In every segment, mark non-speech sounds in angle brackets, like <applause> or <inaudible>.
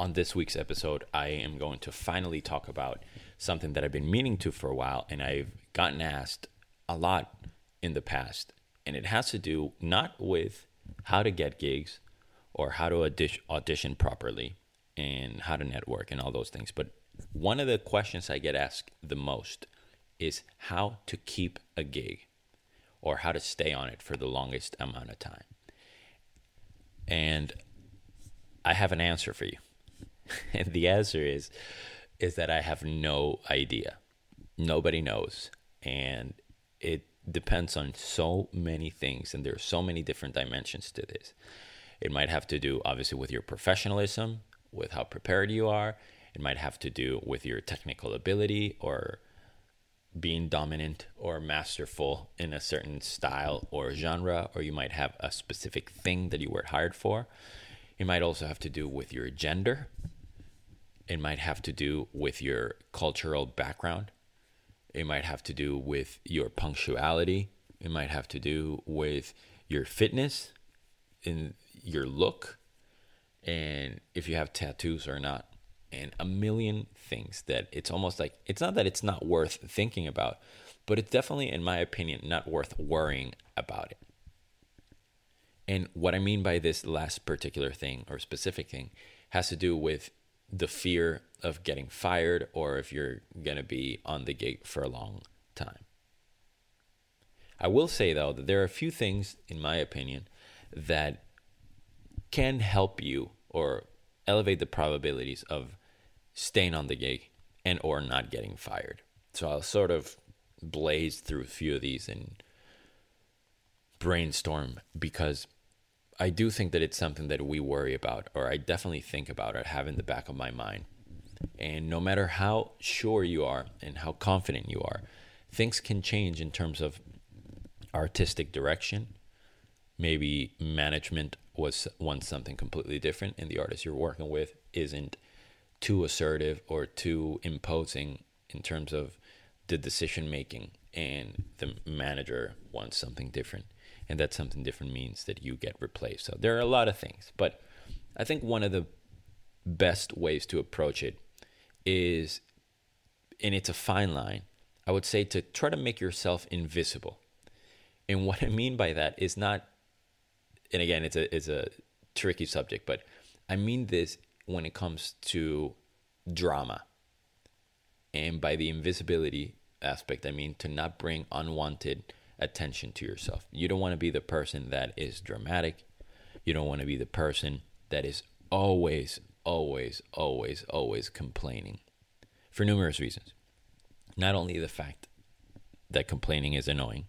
On this week's episode, I am going to finally talk about something that I've been meaning to for a while, and I've gotten asked a lot in the past. And it has to do not with how to get gigs or how to audition, properly and how to network and all those things, but one of the questions I get asked the most is how to keep a gig or how to stay on it for the longest amount of time. And I have an answer for you. <laughs> and the answer is is that I have no idea. Nobody knows. And it depends on so many things and there are so many different dimensions to this. It might have to do obviously with your professionalism, with how prepared you are. It might have to do with your technical ability or being dominant or masterful in a certain style or genre, or you might have a specific thing that you were hired for. It might also have to do with your gender. It might have to do with your cultural background. It might have to do with your punctuality. It might have to do with your fitness, in your look, and if you have tattoos or not and a million things that it's almost like it's not that it's not worth thinking about, but it's definitely, in my opinion, not worth worrying about it. And what I mean by this last particular thing or specific thing has to do with the fear of getting fired or if you're going to be on the gig for a long time. I will say, though, that there are a few things, in my opinion, that can help you or elevate the probabilities of staying on the gig and or not getting fired. So I'll sort of blaze through a few of these and brainstorm because I do think that it's something that we worry about or I definitely think about or have in the back of my mind. And no matter how sure you are and how confident you are, things can change in terms of artistic direction. Maybe management was once something completely different and the artist you're working with isn't too assertive or too imposing in terms of the decision making and the manager wants something different and that something different means that you get replaced so there are a lot of things but i think one of the best ways to approach it is and it's a fine line i would say to try to make yourself invisible and what i mean by that is not and again it's a it's a tricky subject but i mean this when it comes to drama. And by the invisibility aspect, I mean to not bring unwanted attention to yourself. You don't want to be the person that is dramatic. You don't want to be the person that is always, always, always, always complaining for numerous reasons. Not only the fact that complaining is annoying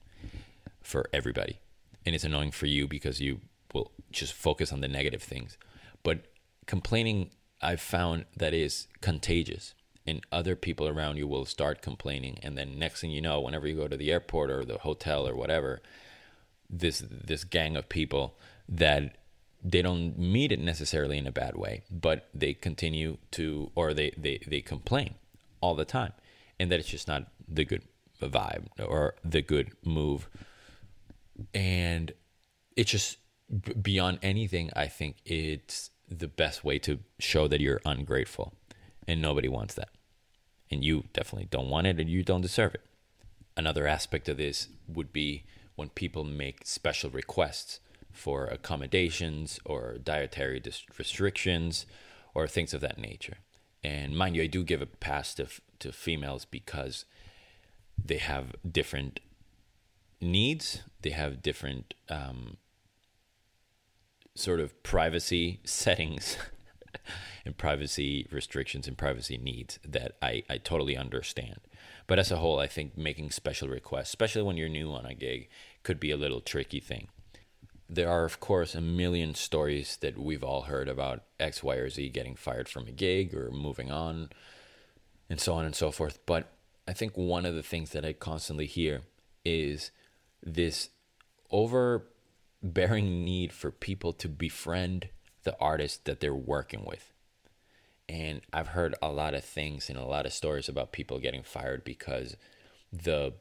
for everybody, and it's annoying for you because you will just focus on the negative things, but complaining I've found that is contagious. And other people around you will start complaining, and then next thing you know, whenever you go to the airport or the hotel or whatever, this this gang of people that they don't meet it necessarily in a bad way, but they continue to or they they they complain all the time, and that it's just not the good vibe or the good move, and it's just beyond anything. I think it's the best way to show that you're ungrateful. And nobody wants that. And you definitely don't want it and you don't deserve it. Another aspect of this would be when people make special requests for accommodations or dietary restrictions or things of that nature. And mind you, I do give a pass to, to females because they have different needs, they have different um, sort of privacy <laughs> settings and privacy restrictions and privacy needs that I, I totally understand. But as a whole, I think making special requests, especially when you're new on a gig, could be a little tricky thing. There are, of course, a million stories that we've all heard about X, Y, or Z getting fired from a gig or moving on. and so on and so forth. But I think one of the things that I constantly hear is this overbearing need for people to befriend the artist that they're working with. And I've heard a lot of things and a lot of stories about people getting fired because the,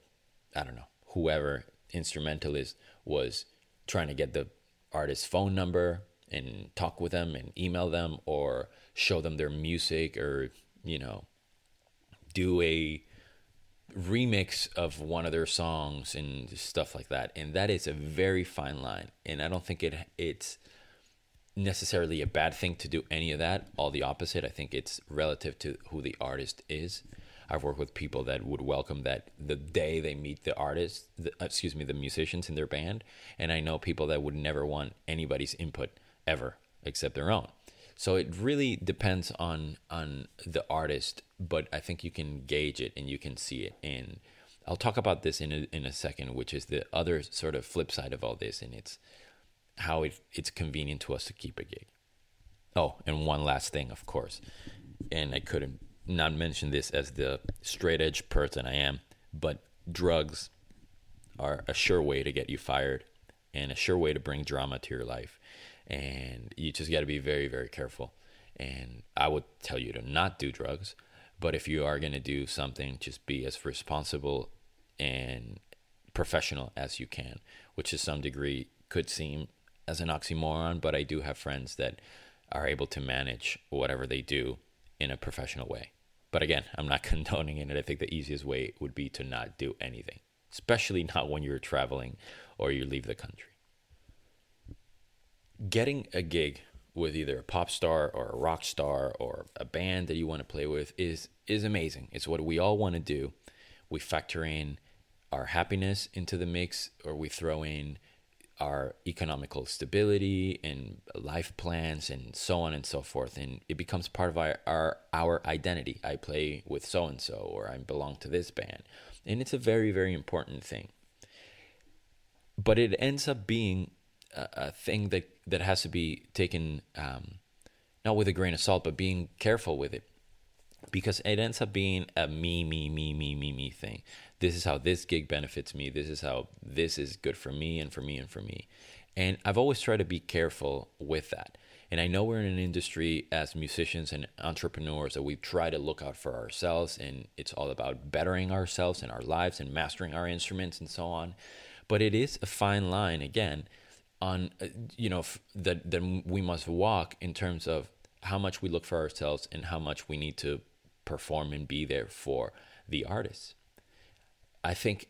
I don't know, whoever instrumentalist was trying to get the artist's phone number and talk with them and email them or show them their music or, you know, do a remix of one of their songs and stuff like that. And that is a very fine line. And I don't think it it's necessarily a bad thing to do any of that. All the opposite. I think it's relative to who the artist is. I've worked with people that would welcome that the day they meet the artist, the, uh, excuse me, the musicians in their band, and I know people that would never want anybody's input ever except their own. So it really depends on on the artist, but I think you can gauge it and you can see it. And I'll talk about this in a, in a second, which is the other sort of flip side of all this, and it's how it, it's convenient to us to keep a gig. Oh, and one last thing, of course, and I couldn't not mention this as the straight edge person I am, but drugs are a sure way to get you fired and a sure way to bring drama to your life. And you just got to be very, very careful. And I would tell you to not do drugs, but if you are going to do something, just be as responsible and professional as you can, which to some degree could seem as an oxymoron, but I do have friends that are able to manage whatever they do in a professional way. But again, I'm not <laughs> condoning it. I think the easiest way would be to not do anything, especially <laughs> not when you're traveling or you leave the country. Getting a gig with either a pop star or a rock star or a band that you want to play with is is amazing. It's what we all want to do. We factor in our happiness into the mix or we throw in our economical stability and life plans and so on and so forth. And it becomes part of our our, our identity. I play with so and so or i belong to this band. And it's a very very important thing. But it ends up being a, a thing that that has to be taken um, not with a grain of salt but being careful with it because it ends up being a me me me me me me thing. This is how this gig benefits me. This is how this is good for me and for me and for me. And i've always tried to be careful with that. And i know we're in an industry as musicians and entrepreneurs that we try to look out for ourselves and it's all about bettering ourselves and our lives and mastering our instruments and so on. But it is a fine line again on uh, you know that that we must walk in terms of how much we look for ourselves and how much we need to perform and be there for the artists I think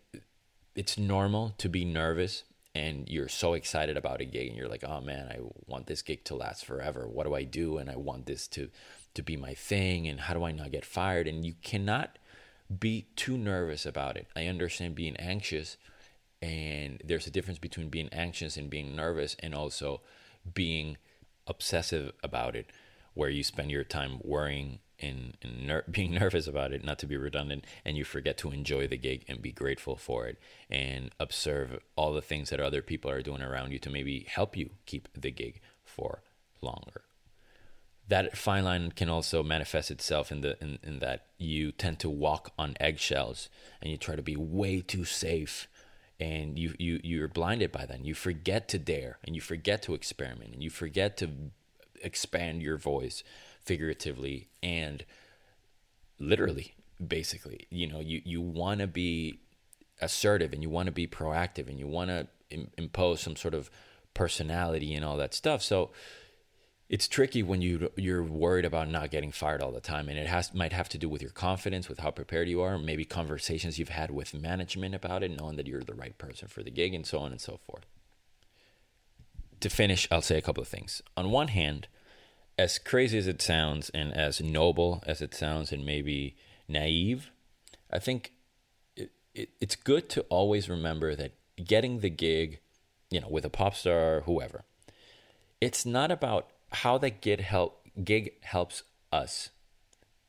it's normal to be nervous and you're so excited about a gig and you're like, "Oh man, I want this gig to last forever. What do I do and I want this to to be my thing and how do I not get fired?" And you cannot be too nervous about it. I understand being anxious and there's a difference between being anxious and being nervous and also being obsessive about it where you spend your time worrying and, and ner- <laughs> being nervous about it, not to be redundant, and you forget to enjoy the gig and be grateful for it and observe all the things that other people are doing around you to maybe help you keep the gig for longer. That fine line can also manifest itself in the in, in that you tend to walk on eggshells and you try to be way too safe and you, you you're blinded by that and you forget to dare and you forget to experiment and you forget to expand your voice figuratively and literally basically. You know you you want to be assertive and you want to be proactive and you want to Im- impose some sort of personality and all that stuff. So it's tricky when you you're worried about not getting fired all the time and it has might have to do with your confidence with how prepared you are maybe conversations you've had with management about it knowing that you're the right person for the gig and so on and so forth. To finish i'll say a couple of things. On one hand as crazy as it sounds and as noble as it sounds and maybe naive, I think it, it, it's good to always remember that getting the gig, you know, with a pop star or whoever, it's not about how that gig help gig helps us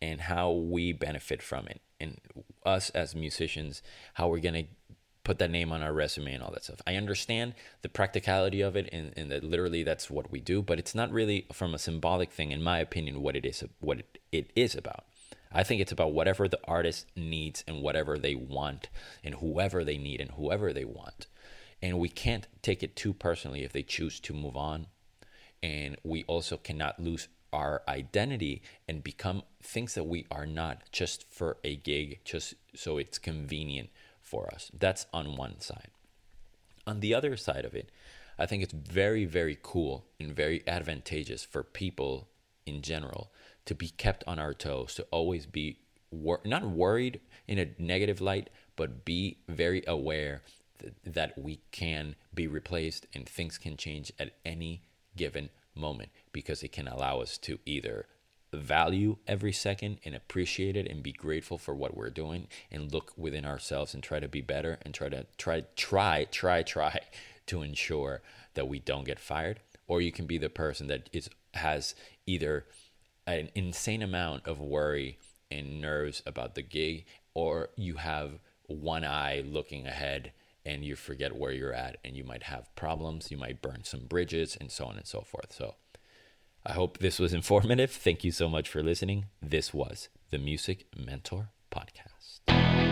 and how we benefit from it. And us as musicians how we're going to put that name on our resume and all that stuff. I understand the practicality of it and, and that literally that's what we do, but it's not really from a symbolic thing, in my opinion, what it is what it, it is about. I think it's about whatever the artist needs and whatever they want and whoever they need and whoever they want. And we can't take it too personally if they choose to move on. And we also cannot lose our identity and become things that we are not just for a gig, just so it's convenient for us. That's on one side. On the other side of it, I think it's very, very cool and very advantageous for people in general to be kept on our toes, to always be wor- not worried in a negative light, but be very aware th- that we can be replaced and things can change at any given moment because it can allow us to either value every second and appreciate it and be grateful for what we're doing and look within ourselves and try to be better and try to try try try try <laughs> to ensure that we don't get fired. Or you can be the person that is has either an insane amount of worry and nerves about the gig or you have one eye looking ahead and you forget where you're at and you might have problems you might burn some bridges and so on and so forth. So I hope this was informative. Thank you so much for listening. This was the Music Mentor Podcast.